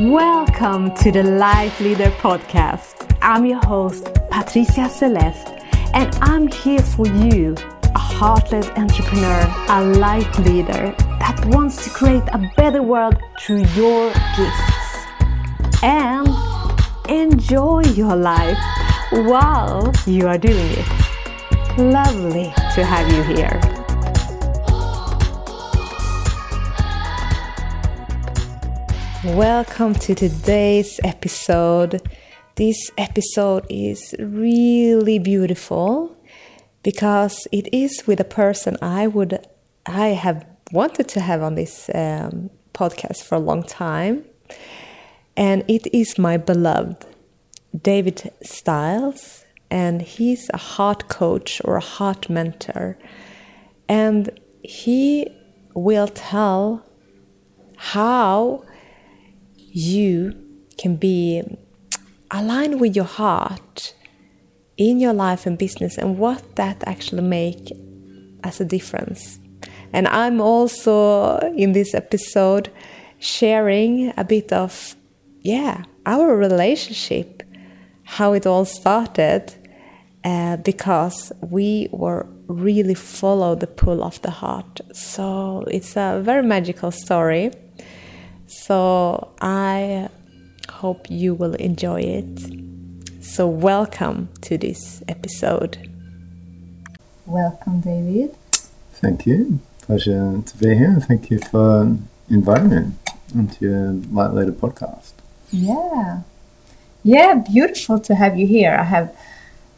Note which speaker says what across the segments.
Speaker 1: Welcome to the Light Leader Podcast. I'm your host, Patricia Celeste, and I'm here for you, a heart-led entrepreneur, a light leader that wants to create a better world through your gifts. And enjoy your life while you are doing it. Lovely to have you here. Welcome to today's episode. This episode is really beautiful because it is with a person I would I have wanted to have on this um, podcast for a long time, and it is my beloved David Styles, and he's a heart coach or a heart mentor, and he will tell how you can be aligned with your heart in your life and business and what that actually make as a difference. And i'm also in this episode sharing a bit of yeah our relationship how it all started uh, because we were really follow the pull of the heart. So it's a very magical story so I hope you will enjoy it. So, welcome to this episode. Welcome, David.
Speaker 2: Thank you. Pleasure to be here. Thank you for inviting me onto your Light Leader podcast.
Speaker 1: Yeah. Yeah, beautiful to have you here. I have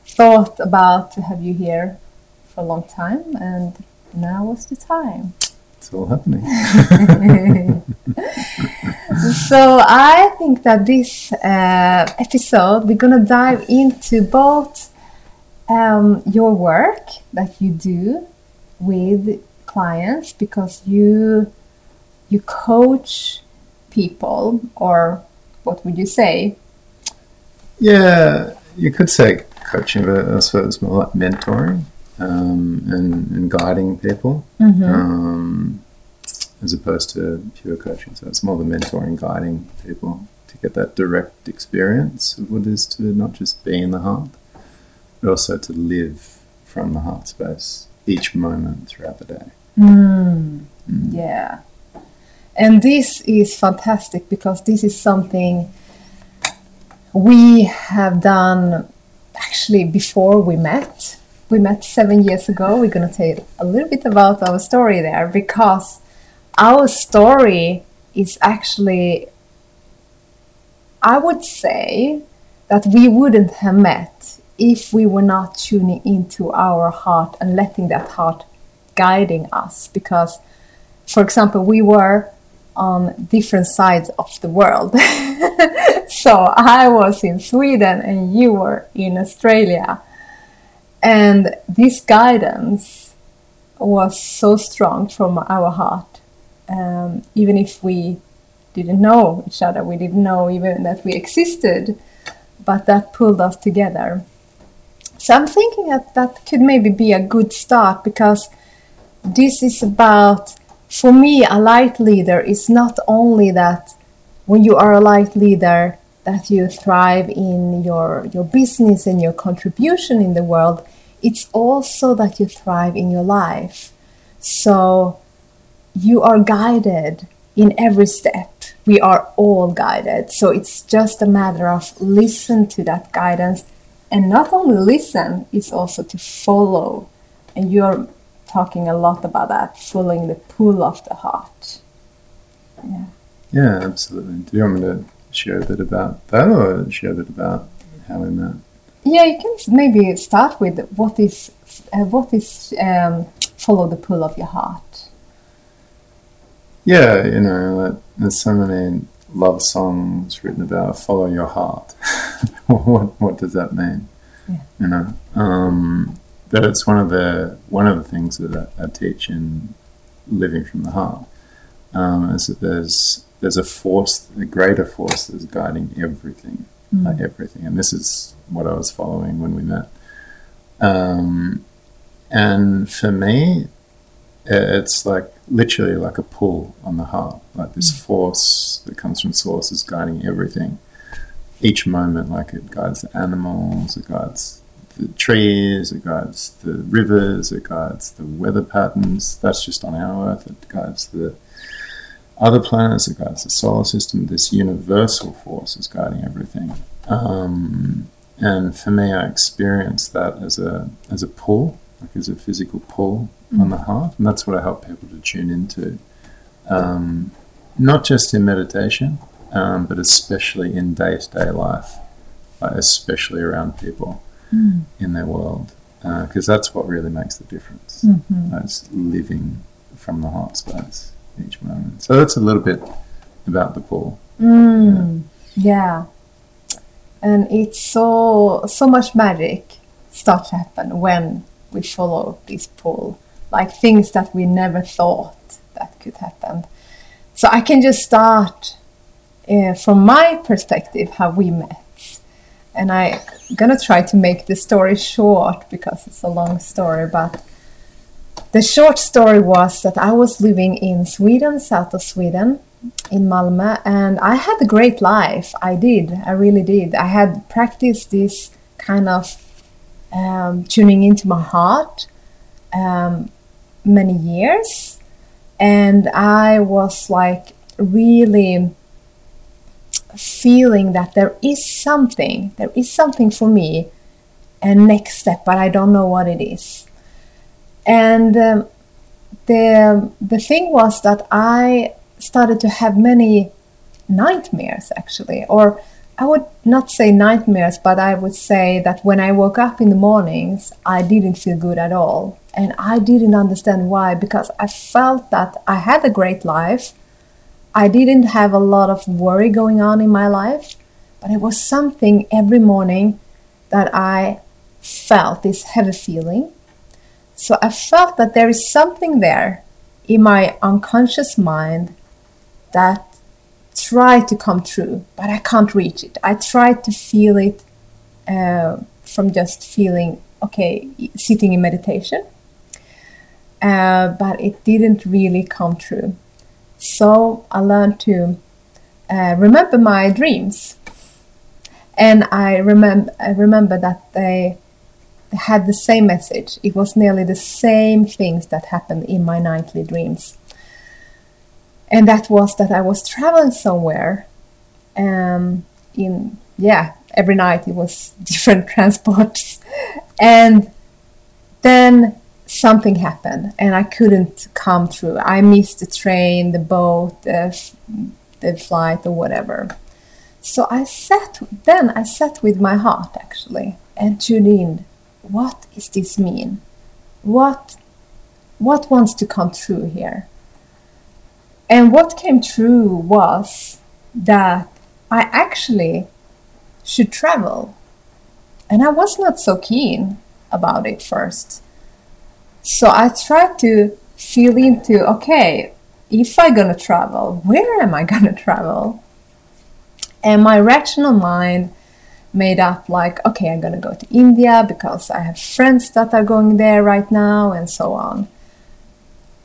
Speaker 1: thought about to have you here for a long time, and now was the time.
Speaker 2: It's all happening.
Speaker 1: so I think that this uh, episode we're gonna dive into both um, your work that you do with clients because you you coach people or what would you say?
Speaker 2: Yeah, you could say coaching, but I suppose it's more like mentoring um, and, and, guiding people. Mm-hmm. Um, as opposed to pure coaching. So it's more the mentoring, guiding people to get that direct experience of what it is to not just be in the heart, but also to live from the heart space each moment throughout the day.
Speaker 1: Mm. Mm. Yeah. And this is fantastic because this is something we have done actually before we met. We met seven years ago. We're going to tell a little bit about our story there because our story is actually, I would say, that we wouldn't have met if we were not tuning into our heart and letting that heart guiding us. Because, for example, we were on different sides of the world. so I was in Sweden and you were in Australia. And this guidance was so strong from our heart um, even if we didn't know each other, we didn't know even that we existed, but that pulled us together. So I'm thinking that that could maybe be a good start because this is about, for me, a light leader is not only that when you are a light leader that you thrive in your, your business and your contribution in the world, it's also that you thrive in your life. So you are guided in every step. We are all guided. So it's just a matter of listen to that guidance and not only listen, it's also to follow. And you're talking a lot about that, following the pull of the heart.
Speaker 2: Yeah. Yeah, absolutely. Do you want me to share a bit about that or share a bit about how we met?
Speaker 1: Yeah, you can maybe start with what is uh, what is um, follow the pull of your heart.
Speaker 2: Yeah, you know, there's so many love songs written about follow your heart. what what does that mean? Yeah. You know, um, but it's one of the one of the things that I, I teach in living from the heart um, is that there's there's a force, a greater force that's guiding everything, mm. like everything, and this is what I was following when we met. Um, and for me, it's like literally like a pull on the heart, like this force that comes from source is guiding everything. Each moment, like it guides the animals, it guides the trees, it guides the rivers, it guides the weather patterns. That's just on our Earth. It guides the other planets, it guides the solar system. This universal force is guiding everything. Um, and for me, I experienced that as a as a pull, like as a physical pull mm. on the heart, and that's what I help people to tune into. Um, not just in meditation, um, but especially in day to day life, like especially around people mm. in their world, because uh, that's what really makes the difference. Mm-hmm. It's living from the heart space each moment. So that's a little bit about the pull.
Speaker 1: Mm. Yeah. yeah and it's so so much magic starts to happen when we follow this pull like things that we never thought that could happen so i can just start uh, from my perspective how we met and i'm gonna try to make the story short because it's a long story but the short story was that i was living in sweden south of sweden in Malmö, and I had a great life. I did, I really did. I had practiced this kind of um, tuning into my heart um, many years, and I was like really feeling that there is something, there is something for me, and next step, but I don't know what it is. And um, the the thing was that I started to have many nightmares actually or I would not say nightmares, but I would say that when I woke up in the mornings, I didn't feel good at all. And I didn't understand why, because I felt that I had a great life. I didn't have a lot of worry going on in my life, but it was something every morning that I felt this heavy feeling. So I felt that there is something there in my unconscious mind that try to come true, but I can't reach it. I try to feel it uh, from just feeling okay, sitting in meditation, uh, but it didn't really come true. So I learned to uh, remember my dreams, and I remember I remember that they had the same message. It was nearly the same things that happened in my nightly dreams and that was that I was traveling somewhere. Um, in yeah, every night it was different transports, and then something happened, and I couldn't come through. I missed the train, the boat, the, the flight, or whatever. So I sat. Then I sat with my heart actually and tuned in. What does this mean? What what wants to come through here? And what came true was that I actually should travel. And I was not so keen about it first. So I tried to feel into okay, if I'm gonna travel, where am I gonna travel? And my rational mind made up like, okay, I'm gonna go to India because I have friends that are going there right now, and so on.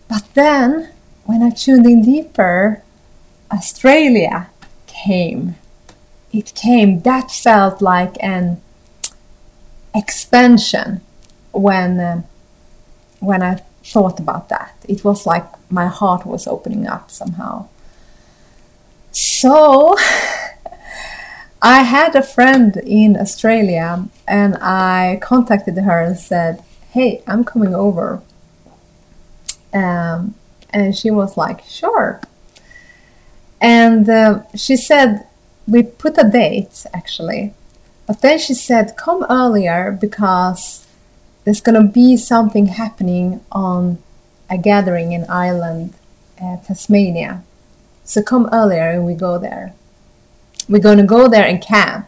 Speaker 1: But then when I tuned in deeper, Australia came. It came. That felt like an expansion when uh, when I thought about that. It was like my heart was opening up somehow. So I had a friend in Australia and I contacted her and said, Hey, I'm coming over. Um, and she was like, sure. And uh, she said, we put a date actually. But then she said, come earlier because there's going to be something happening on a gathering in Ireland, uh, Tasmania. So come earlier and we go there. We're going to go there and camp.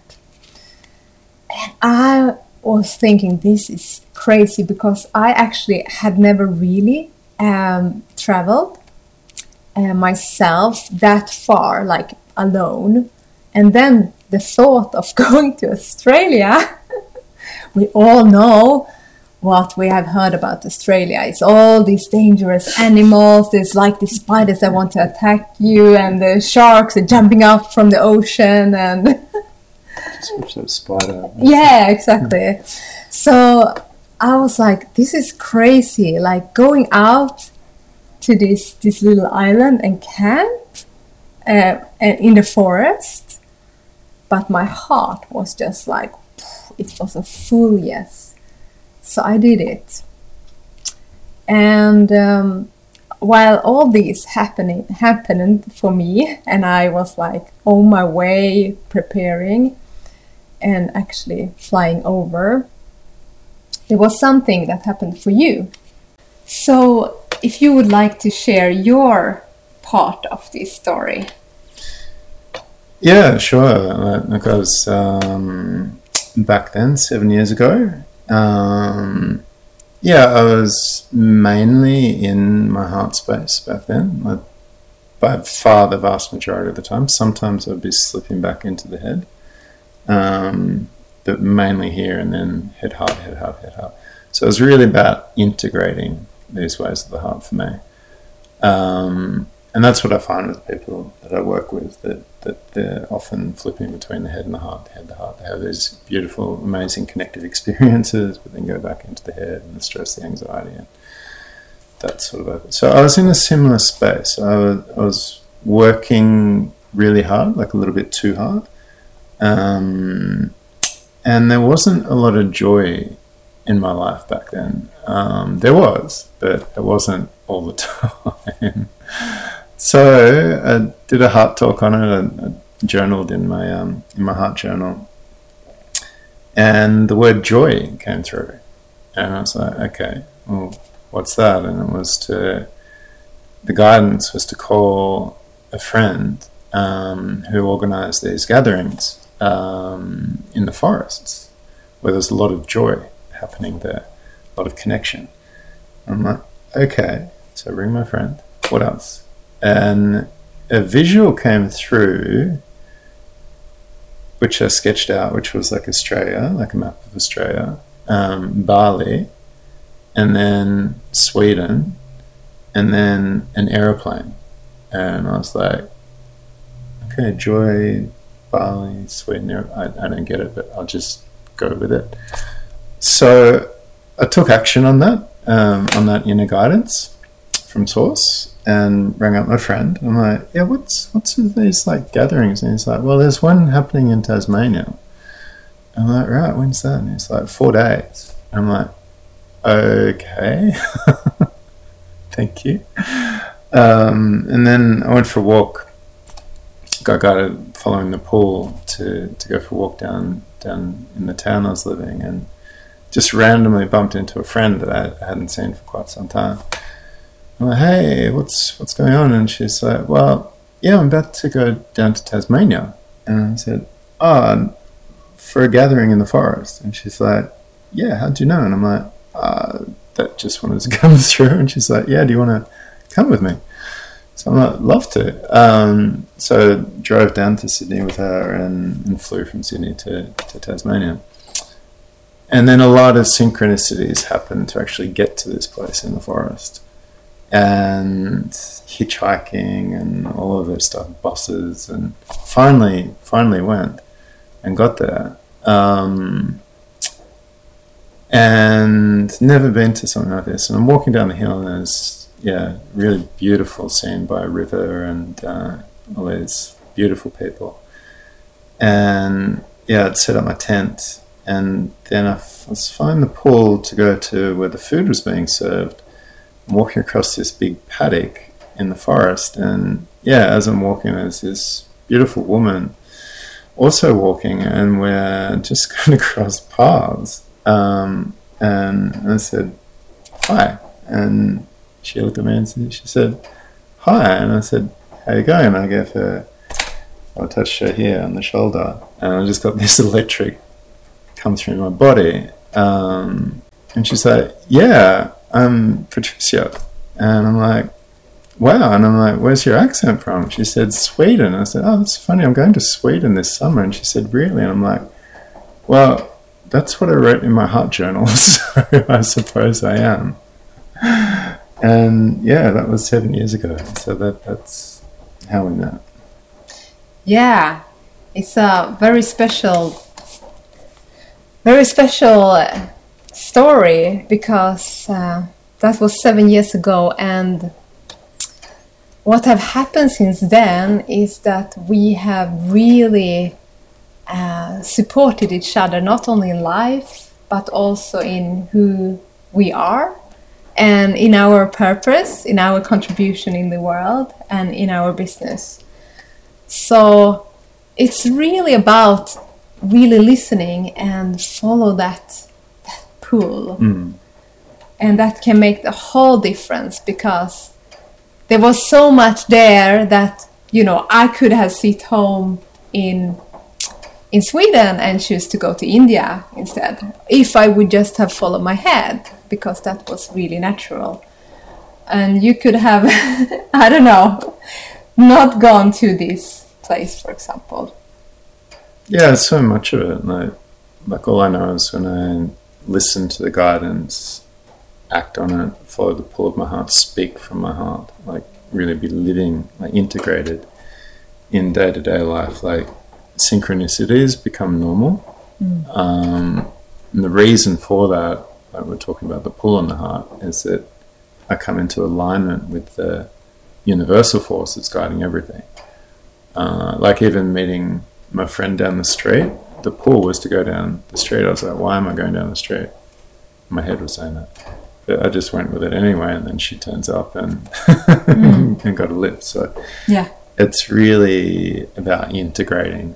Speaker 1: And I was thinking, this is crazy because I actually had never really um, traveled uh, myself that far, like alone. And then the thought of going to Australia, we all know what we have heard about Australia. It's all these dangerous animals. There's like the spiders that want to attack you, and the sharks are jumping up from the ocean, and
Speaker 2: spider.
Speaker 1: yeah, exactly. So I was like, this is crazy. Like going out to this this little island and camp uh, in the forest, but my heart was just like, it was a full yes. So I did it. And um, while all this happening happened for me, and I was like on my way preparing and actually flying over, there was something that happened for you. So, if you would like to share your part of this story.
Speaker 2: Yeah, sure. Because um, back then, seven years ago, um, yeah, I was mainly in my heart space back then. By far the vast majority of the time. Sometimes I'd be slipping back into the head. Um, but mainly here and then head heart, head heart, head heart. So it was really about integrating these ways of the heart for me. Um, and that's what I find with people that I work with that, that they're often flipping between the head and the heart, the head, the heart. They have these beautiful, amazing connective experiences, but then go back into the head and the stress, the anxiety, and that sort of. So I was in a similar space. I was, I was working really hard, like a little bit too hard. Um, and there wasn't a lot of joy in my life back then. Um, there was, but it wasn't all the time. so I did a heart talk on it. I, I journaled in my um, in my heart journal, and the word joy came through, and I was like, okay, well, what's that? And it was to the guidance was to call a friend um, who organised these gatherings um, in the forests where there's a lot of joy happening there, a lot of connection. I'm like, okay, so ring my friend. What else? And a visual came through, which I sketched out, which was like Australia, like a map of Australia, um, Bali, and then Sweden, and then an aeroplane. And I was like, okay, joy, Bali, Sweden. I, I don't get it, but I'll just go with it. So I took action on that, um, on that inner guidance from Source, and rang up my friend. I'm like, yeah, what's what's these like gatherings? And he's like, well, there's one happening in Tasmania. I'm like, right, when's that? And he's like, four days. I'm like, okay, thank you. Um, and then I went for a walk got guided following the pool to, to go for a walk down down in the town I was living and just randomly bumped into a friend that I hadn't seen for quite some time. I'm like, hey, what's what's going on? And she's like, well, yeah, I'm about to go down to Tasmania. And I said, oh, for a gathering in the forest. And she's like, yeah, how'd you know? And I'm like, uh, that just wanted to come through. And she's like, yeah, do you want to come with me? So I'd love to. Um, so drove down to Sydney with her and, and, flew from Sydney to, to Tasmania. And then a lot of synchronicities happened to actually get to this place in the forest. And hitchhiking and all of this stuff, buses, and finally, finally went and got there. Um, and never been to something like this. And I'm walking down the hill and there's yeah, really beautiful scene by a river and uh, all these beautiful people. And yeah, I'd set up my tent, and then I was finding the pool to go to where the food was being served. I'm walking across this big paddock in the forest, and yeah, as I'm walking, there's this beautiful woman also walking, and we're just going across paths. Um, and I said, "Hi," and she looked at me and she said, Hi. And I said, How you going? And I gave her, I touched her here on the shoulder. And I just got this electric come through my body. Um, and she's like, Yeah, I'm Patricia. And I'm like, Wow. And I'm like, Where's your accent from? She said, Sweden. I said, Oh, that's funny. I'm going to Sweden this summer. And she said, Really? And I'm like, Well, that's what I wrote in my heart journal. So I suppose I am. And yeah, that was seven years ago. So that that's how we met.
Speaker 1: Yeah, it's a very special, very special uh, story because uh, that was seven years ago, and what have happened since then is that we have really uh, supported each other not only in life but also in who we are and in our purpose, in our contribution in the world, and in our business. So it's really about really listening and follow that, that pull. Mm. And that can make the whole difference because there was so much there that, you know, I could have sit home in in Sweden and choose to go to India instead if I would just have followed my head because that was really natural. And you could have, I don't know, not gone to this place, for example.
Speaker 2: Yeah, so much of it. Like, like all I know is when I listen to the guidance, act on it, follow the pull of my heart, speak from my heart, like really be living, like integrated in day to day life. Like synchronicities become normal. Um, and the reason for that, like we're talking about the pull on the heart, is that I come into alignment with the universal force that's guiding everything. Uh, like even meeting my friend down the street, the pull was to go down the street. I was like, why am I going down the street? My head was saying that. But I just went with it anyway, and then she turns up and and got a lift. So
Speaker 1: Yeah.
Speaker 2: it's really about integrating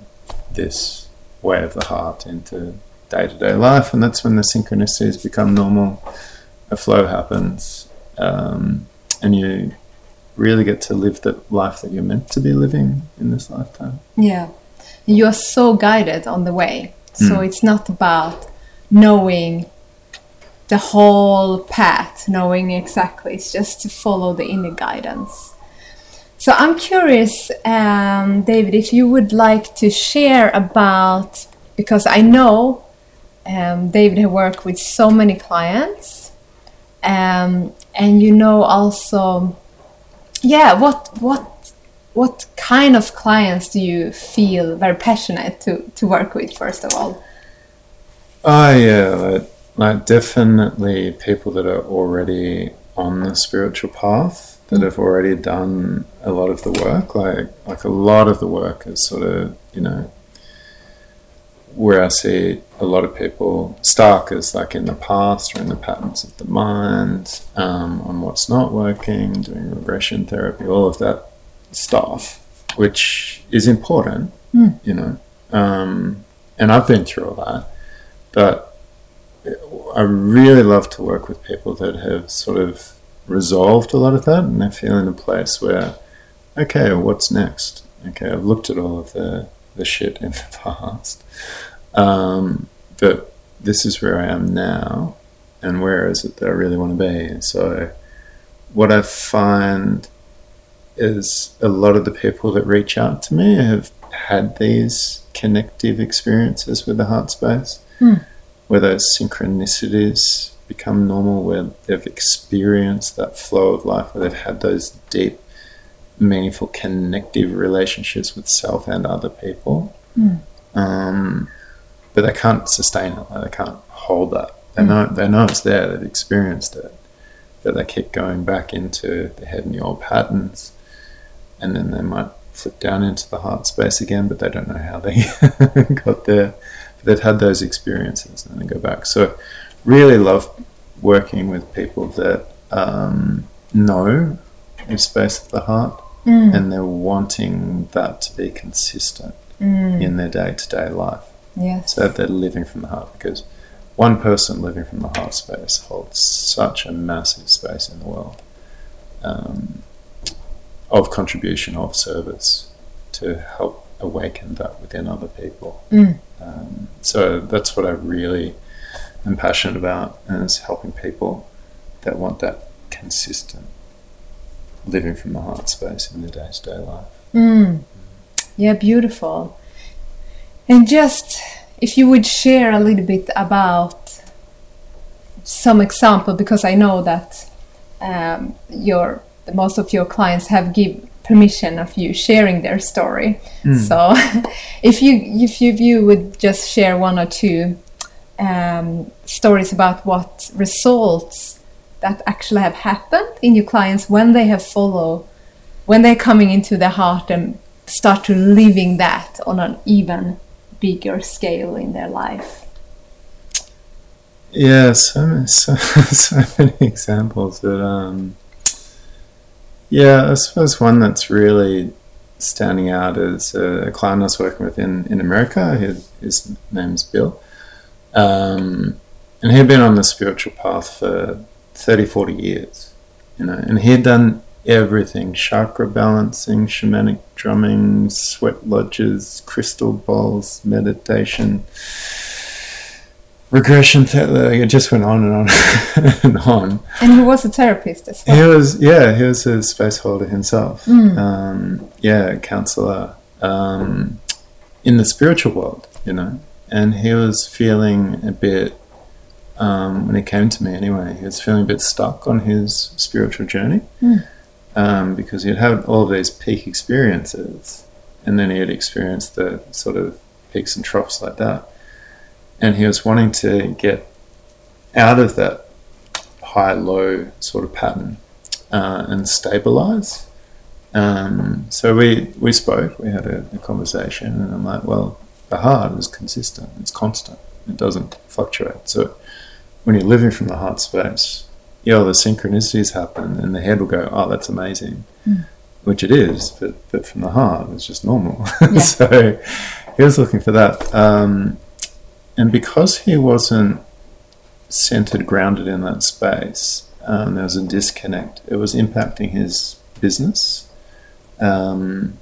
Speaker 2: this way of the heart into day to day life, and that's when the synchronicities become normal. A flow happens, um, and you really get to live the life that you're meant to be living in this lifetime.
Speaker 1: Yeah. You are so guided on the way. So it's not about knowing the whole path, knowing exactly. It's just to follow the inner guidance. So I'm curious, um, David, if you would like to share about, because I know um, David has worked with so many clients, um, and you know also, yeah, what what what kind of clients do you feel very passionate to to work with? First of all,
Speaker 2: yeah, like, like definitely people that are already on the spiritual path that have already done a lot of the work. Like like a lot of the work is sort of you know where I see a lot of people stuck is like in the past or in the patterns of the mind, um, on what's not working, doing regression therapy, all of that stuff, which is important, you know. Um, and I've been through all that, but I really love to work with people that have sort of resolved a lot of that and they feel in a place where, okay, what's next? Okay, I've looked at all of the, the shit in the past, um, but this is where I am now, and where is it that I really want to be? So, what I find is a lot of the people that reach out to me have had these connective experiences with the heart space, where those synchronicities become normal, where they've experienced that flow of life, where they've had those deep, meaningful, connective relationships with self and other people. Um, but they can't sustain it. Like they can't hold that. They know they know it's there. They've experienced it, but they keep going back into the head and the old patterns, and then they might flip down into the heart space again, but they don't know how they got there. But they've had those experiences and then go back. So, really love working with people that um, know the space of the heart, and they're wanting that to be consistent in their day to day life.
Speaker 1: Yes,
Speaker 2: so that they're living from the heart because one person living from the heart space holds such a massive space in the world um, of contribution of service to help awaken that within other people. Um, so that's what I really am passionate about and is helping people that want that consistent living from the heart space in their day-to-day life
Speaker 1: yeah, beautiful. And just if you would share a little bit about some example, because I know that um, your most of your clients have give permission of you sharing their story. So, if you if you, you would just share one or two um, stories about what results that actually have happened in your clients when they have follow when they're coming into the heart and start to living that on an even bigger scale in their life.
Speaker 2: Yeah, so so, so many examples. But um, yeah, I suppose one that's really standing out is a client I was working with in, in America. His, his name's Bill. Um, and he'd been on the spiritual path for 30, 40 years, you know, and he had done everything chakra balancing, shamanic drumming, sweat lodges, crystal bowls, meditation, regression. It just went on and on and on.
Speaker 1: And he was a therapist as well.
Speaker 2: He was, yeah, he was a space holder himself. Um, yeah, counselor um, in the spiritual world, you know. And he was feeling a bit, um, when he came to me anyway, he was feeling a bit stuck on his spiritual journey um, because he'd had all these peak experiences and then he had experienced the sort of peaks and troughs like that. And he was wanting to get out of that high low sort of pattern uh, and stabilize. Um, so we, we spoke, we had a, a conversation, and I'm like, well, the heart is consistent, it's constant, it doesn't fluctuate. So when you're living from the heart space, yeah, all the synchronicities happen, and the head will go, oh, that's amazing, which it is, but, but from the heart, it's just normal.
Speaker 1: Yeah.
Speaker 2: so he was looking for that. Um, and because he wasn't centered, grounded in that space, um, there was a disconnect. It was impacting his business um,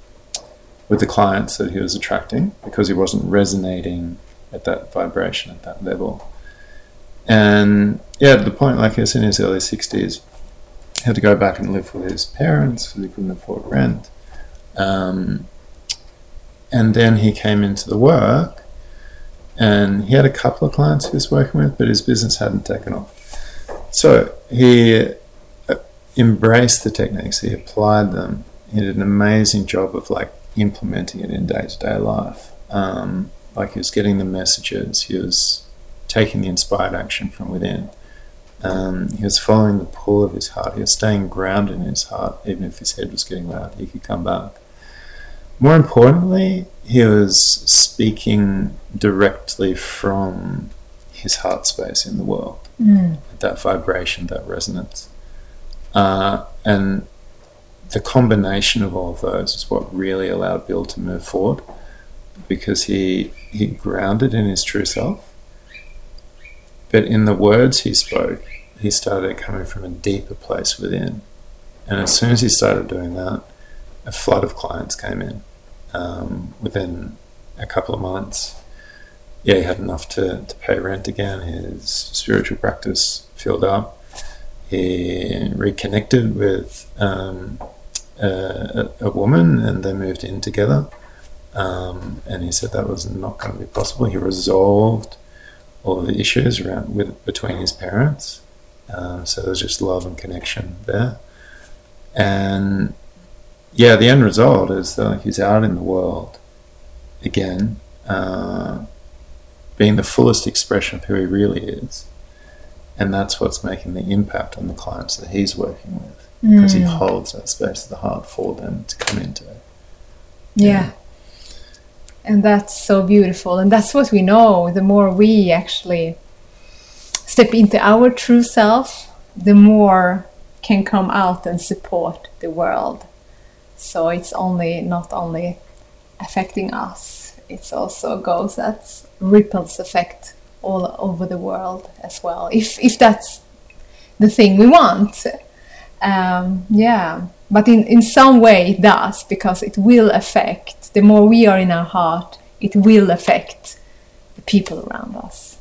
Speaker 2: with the clients that he was attracting because he wasn't resonating at that vibration, at that level. And yeah, at the point, like he was in his early 60s, he had to go back and live with his parents because he couldn't afford rent. Um, and then he came into the work and he had a couple of clients he was working with, but his business hadn't taken off. So he uh, embraced the techniques, he applied them. He did an amazing job of like implementing it in day to day life. Um, like he was getting the messages, he was taking the inspired action from within. Um, he was following the pull of his heart. He was staying grounded in his heart, even if his head was getting loud. He could come back. More importantly, he was speaking directly from his heart space in the world. That vibration, that resonance. Uh, and the combination of all of those is what really allowed Bill to move forward because he, he grounded in his true self. But in the words he spoke, he started coming from a deeper place within. And as soon as he started doing that, a flood of clients came in um, within a couple of months. Yeah, he had enough to, to pay rent again. His spiritual practice filled up. He reconnected with um, a, a, a woman and they moved in together. Um, and he said that was not going to be possible. He resolved all the issues around with between his parents. Um, so there's just love and connection there. And yeah, the end result is that he's out in the world again, uh, being the fullest expression of who he really is. And that's what's making the impact on the clients that he's working with because he mm. holds that space of the heart for them to come into.
Speaker 1: Yeah. And that's so beautiful. And that's what we know. The more we actually step into our true self, the more can come out and support the world. So it's only not only affecting us, it also goes that ripples effect all over the world as well. If if that's the thing we want. Um, yeah. But in, in some way it does because it will affect the more we are in our heart, it will affect the people around us.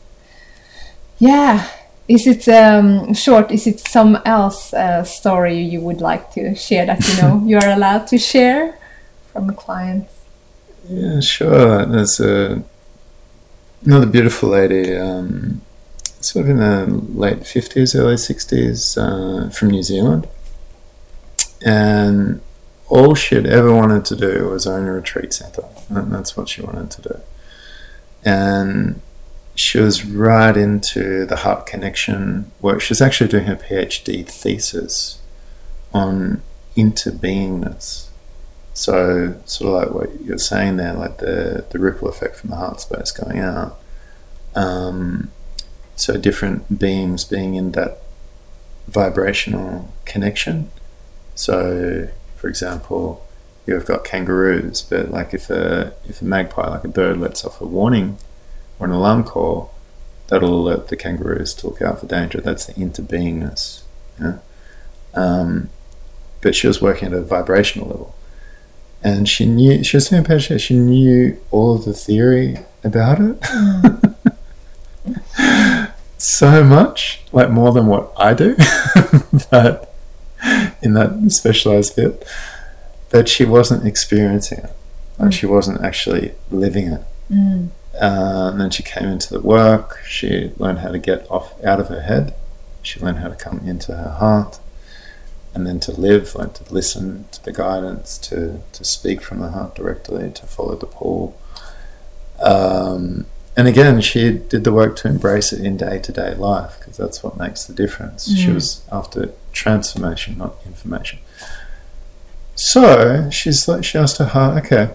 Speaker 1: Yeah. Is it um, short? Is it some else uh, story you would like to share that you know you are allowed to share from a client?
Speaker 2: Yeah, sure. There's a another beautiful lady, um, sort of in the late 50s, early 60s, uh, from New Zealand. And all she'd ever wanted to do was own a retreat center. And that's what she wanted to do. And she was right into the heart connection work. She was actually doing her PhD thesis on interbeingness. So, sort of like what you're saying there, like the, the ripple effect from the heart space going out. Um, so, different beings being in that vibrational connection. So, for example, you've got kangaroos, but like if a if a magpie, like a bird, lets off a warning or an alarm call, that'll alert the kangaroos to look out for danger. That's the interbeingness. Yeah? Um, but she was working at a vibrational level, and she knew she was doing PhD. She knew all of the theory about it. So much, like more than what I do, but in that specialized field, that she wasn't experiencing it. Like mm. she wasn't actually living it.
Speaker 1: Mm.
Speaker 2: Uh, and then she came into the work. She learned how to get off out of her head. She learned how to come into her heart, and then to live, learn to listen to the guidance, to to speak from the heart directly, to follow the pull. Um, and again, she did the work to embrace it in day to day life because that's what makes the difference. Mm. She was after transformation, not information. So she's like, she asked her heart, okay,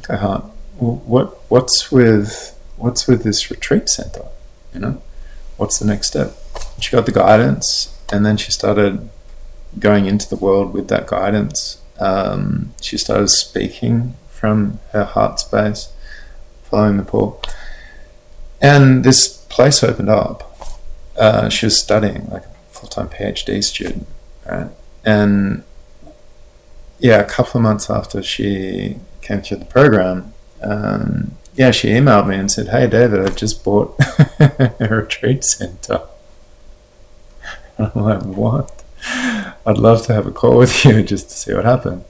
Speaker 2: okay, heart, what what's with what's with this retreat center? You know, what's the next step? She got the guidance, and then she started going into the world with that guidance. Um, she started speaking from her heart space, following the and this place opened up. Uh, she was studying like a full time PhD student, right? And yeah, a couple of months after she came through the program, um, yeah, she emailed me and said, "Hey, David, I just bought a retreat center." And I'm like, "What?" I'd love to have a call with you just to see what happened.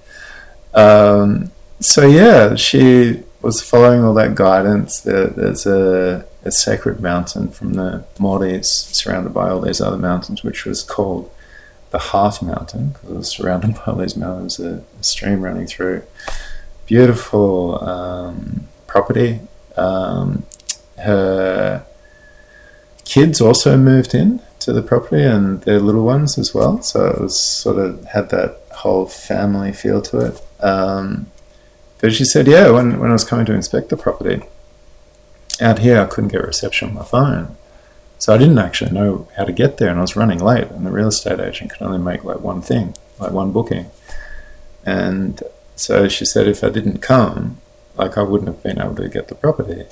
Speaker 2: Um, so yeah, she was following all that guidance. There, there's a, a, sacred mountain from the Māoris, surrounded by all these other mountains, which was called the Heart Mountain because it was surrounded by all these mountains. A, a stream running through beautiful um, property. Um, her kids also moved in to the property and their little ones as well. So it was sort of had that whole family feel to it. Um, but she said, yeah, when, when I was coming to inspect the property out here, I couldn't get reception on my phone. So I didn't actually know how to get there and I was running late and the real estate agent could only make like one thing, like one booking. And so she said if I didn't come, like I wouldn't have been able to get the property.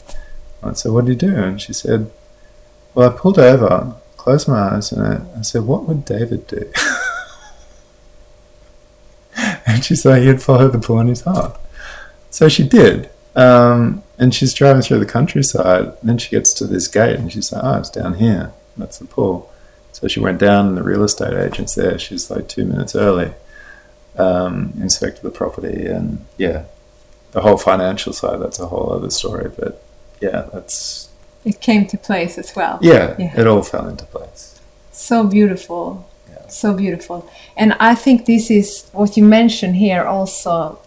Speaker 2: I said, what did you do? And she said, well, I pulled over, closed my eyes, and I, said, what would David do? and she said he'd follow the pull in his heart. So she did. Um, and she's driving through the countryside. Then she gets to this gate and she's like, oh, it's down here. That's the pool. So she went down and the real estate agent's there. She's like two minutes early um, inspected the property, and yeah, the whole financial side. That's a whole other story, but yeah, that's
Speaker 1: it came to place as well.
Speaker 2: Yeah, yeah. it all fell into place.
Speaker 1: So beautiful, yeah. so beautiful, and I think this is what you mentioned here also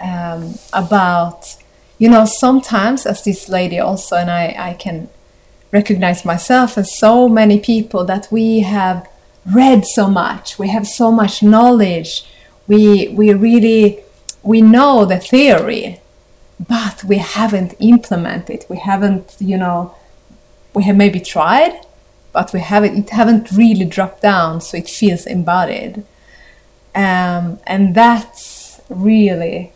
Speaker 1: um, about you know sometimes as this lady also, and I I can recognize myself as so many people that we have read so much, we have so much knowledge we we really we know the theory but we haven't implemented we haven't you know we have maybe tried but we haven't it haven't really dropped down so it feels embodied. Um, and that's really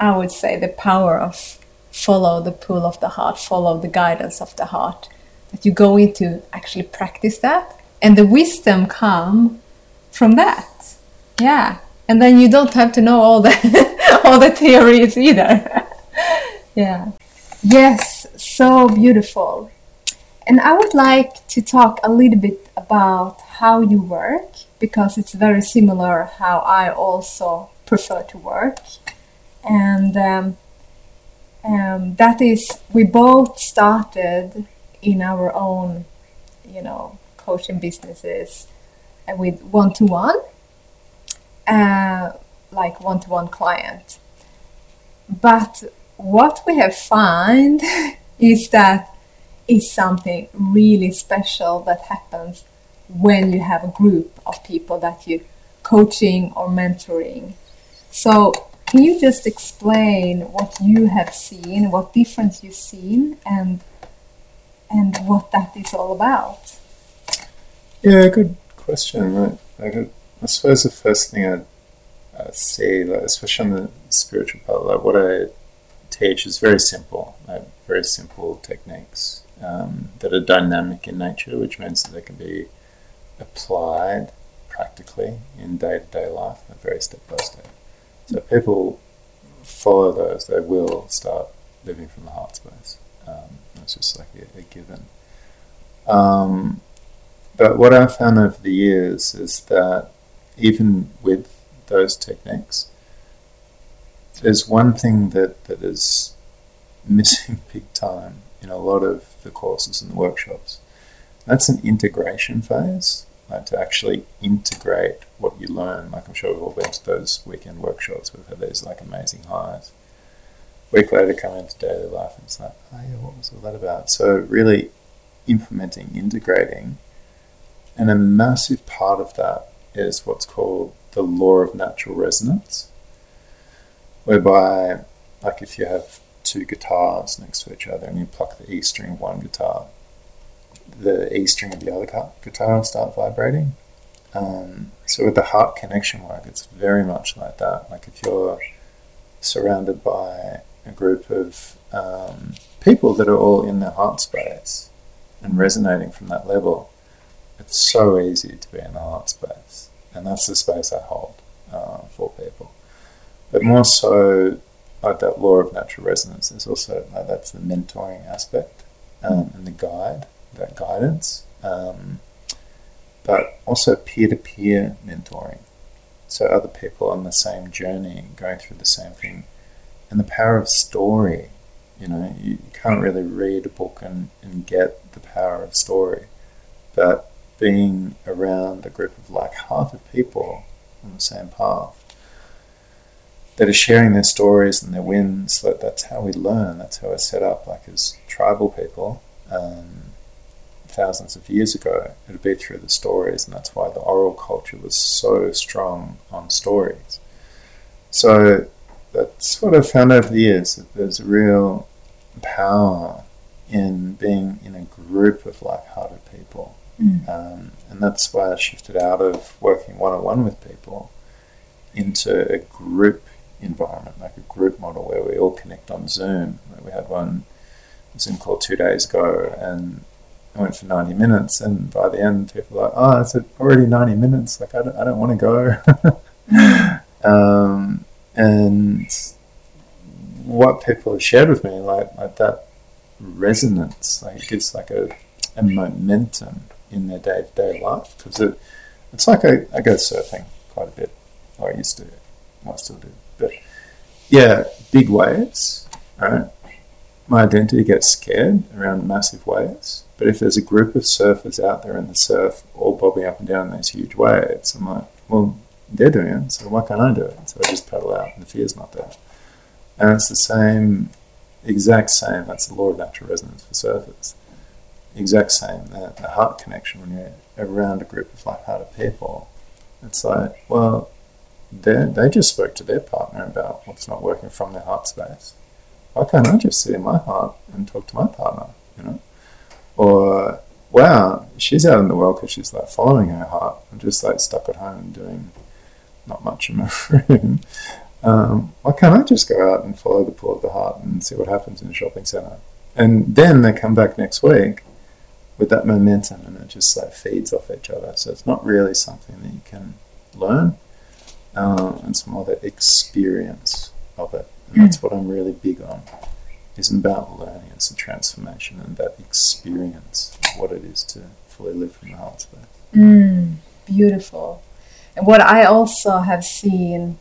Speaker 1: i would say the power of follow the pull of the heart follow the guidance of the heart that you go into actually practice that and the wisdom come from that. Yeah. And then you don't have to know all the all the theories either. Yeah. Yes so beautiful. And i would like to talk a little bit about how you work because it's very similar how i also prefer to work and um, um, that is, we both started in our own, you know, coaching businesses uh, with one to one, like one to one client. But what we have found is that is something really special that happens when you have a group of people that you coaching or mentoring. So can you just explain what you have seen, what difference you've seen, and and what that is all about?
Speaker 2: Yeah, good question. Right? I, suppose the first thing I'd, say, like, especially on the spiritual part, like what I teach is very simple, like very simple techniques um, that are dynamic in nature, which means that they can be applied practically in day to day life, very step by step. People follow those, they will start living from the heart space. Um, it's just like a, a given. Um, but what I've found over the years is that even with those techniques, there's one thing that, that is missing big time in a lot of the courses and the workshops. That's an integration phase, like to actually integrate what you learn. Like I'm sure we've all been to those weekend workshops. Had these like amazing highs. Week later, come into daily life, and it's like, oh yeah, what was all that about? So really implementing, integrating, and a massive part of that is what's called the law of natural resonance, whereby, like if you have two guitars next to each other and you pluck the E string of one guitar, the E string of the other guitar will start vibrating. Um, so with the heart connection work, it's very much like that. Like if you're surrounded by a group of um, people that are all in their heart space and resonating from that level, it's so easy to be in the heart space. And that's the space I hold uh, for people. But more so, like that law of natural resonance is also like that's the mentoring aspect um, and the guide, that guidance, um, but also peer-to-peer mentoring. So other people on the same journey, going through the same thing, and the power of story. You know, you, can't really read a book and, and get the power of story, but being around a group of like-hearted people on the same path that are sharing their stories and their wins. That, that's how we learn. That's how we're set up, like as tribal people. Um, thousands of years ago, it would be through the stories, and that's why the oral culture was so strong on stories. So that's what I've found over the years. That there's a real power in being in a group of like-hearted people, mm. um, and that's why I shifted out of working one-on-one with people into a group environment, like a group model where we all connect on Zoom. We had one Zoom call two days ago, and I went for 90 minutes, and by the end, people were like, "Oh, it's already 90 minutes. Like, I don't, I don't want to go." um, and what people have shared with me, like, like that resonance, like it gives like a, a momentum in their day to day life because it, it's like I, I go surfing quite a bit, or I used to, I still do. But yeah, big waves, right? My identity gets scared around massive waves. But if there's a group of surfers out there in the surf, all bobbing up and down these huge waves, I'm like, well, they're doing it, so why can't I do it? So I just paddle out, and the fear's not there. And it's the same, exact same. That's the law of natural resonance for surfers. Exact same. The, the heart connection when you're around a group of like-hearted people. It's like, well, they they just spoke to their partner about what's not working from their heart space. Why can't I just sit in my heart and talk to my partner? You know, or wow, she's out in the world because she's like following her heart. I'm just like stuck at home doing not much in my room. Um, why can't I just go out and follow the pull of the heart and see what happens in a shopping centre? And then they come back next week with that momentum and it just like feeds off each other. So it's not really something that you can learn um, it's more the experience of it. That's what I'm really big on. Isn't about learning, it's a transformation and that experience of what it is to fully live from the heart space.
Speaker 1: Mm, beautiful. And what I also have seen,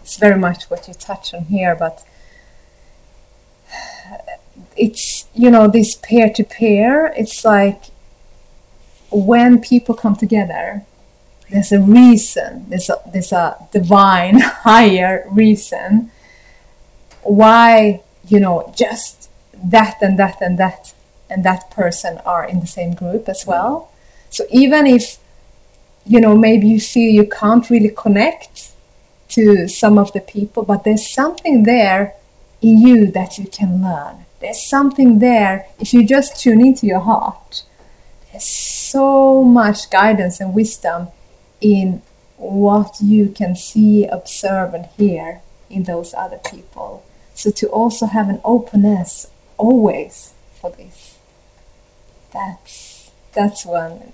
Speaker 1: it's very much what you touch on here, but it's you know this peer to peer it's like when people come together there's a reason there's a there's a divine higher reason why you know just that and that and that and that person are in the same group as well. So even if you know maybe you feel you can't really connect to some of the people but there's something there in you that you can learn. There's something there. If you just tune into your heart there's so much guidance and wisdom in what you can see observe and hear in those other people so to also have an openness always for this that's that's when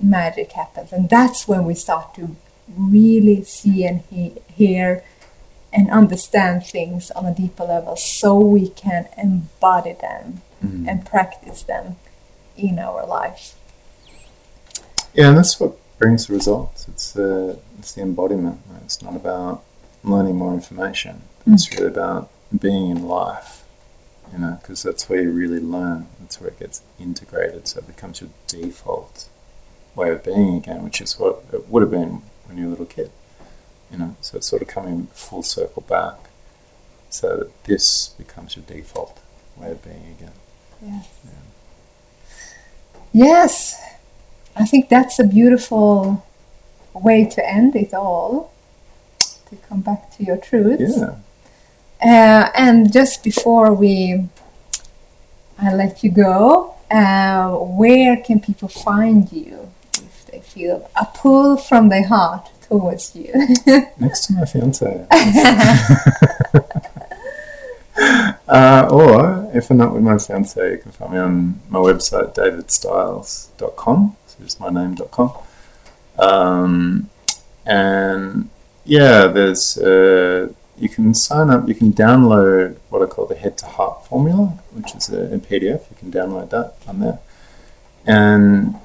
Speaker 1: magic happens and that's when we start to really see and he- hear and understand things on a deeper level so we can embody them
Speaker 2: Mm.
Speaker 1: and practice them in our life
Speaker 2: Yeah, and that's what brings the results. It's the it's the embodiment. right? It's not about learning more information. It's really about being in life. You know, because that's where you really learn. That's where it gets integrated. So it becomes your default way of being again, which is what it would have been when you were a little kid. You know, so it's sort of coming full circle back, so that this becomes your default way of being again.
Speaker 1: Yes. Yes. I think that's a beautiful way to end it all. To come back to your truth.
Speaker 2: Yeah.
Speaker 1: Uh, and just before we I let you go, uh, where can people find you if they feel a pull from their heart towards you?
Speaker 2: Next to my fiance. uh, or if I'm not with my fiance, you can find me on my website, davidstyles.com. So just my name.com. Um, and yeah, there's uh, you can sign up, you can download what I call the head to heart formula, which is a, a PDF. You can download that on there. And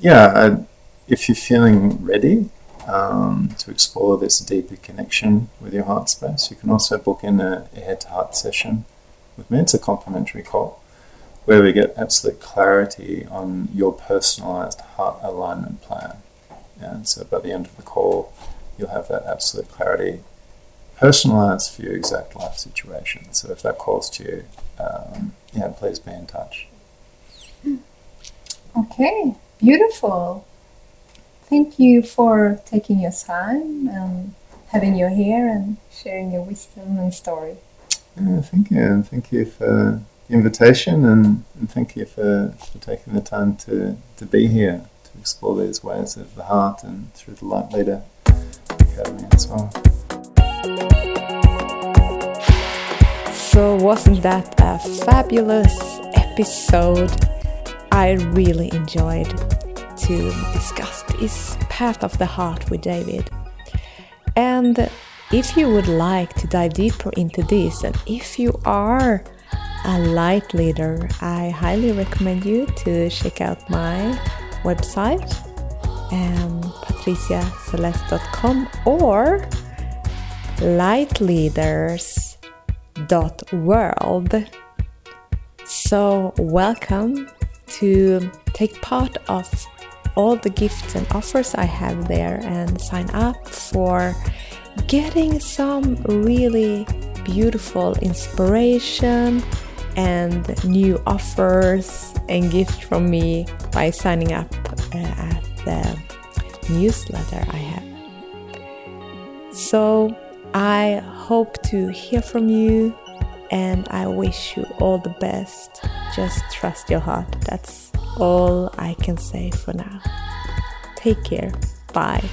Speaker 2: yeah, I, if you're feeling ready, um, to explore this deeper connection with your heart space. You can also book in a, a head to heart session with me. It's a complimentary call where we get absolute clarity on your personalized heart alignment plan. And so by the end of the call, you'll have that absolute clarity personalized for your exact life situation. So if that calls to you, um, yeah, please be in touch.
Speaker 1: okay, beautiful. Thank you for taking your time and having you here and sharing your wisdom and story.
Speaker 2: Yeah, thank you, and thank you for the invitation, and, and thank you for, for taking the time to, to be here to explore these ways of the heart and through the Light Leader Academy as well.
Speaker 3: So, wasn't that a fabulous episode? I really enjoyed to discuss this path of the heart with David. And if you would like to dive deeper into this, and if you are a light leader, I highly recommend you to check out my website, um, patriciaceleste.com or lightleaders.world. So, welcome to take part of all the gifts and offers I have there and sign up for getting some really beautiful inspiration and new offers and gifts from me by signing up uh, at the newsletter I have. So I hope to hear from you and I wish you all the best. Just trust your heart. That's all I can say for now. Take care. Bye.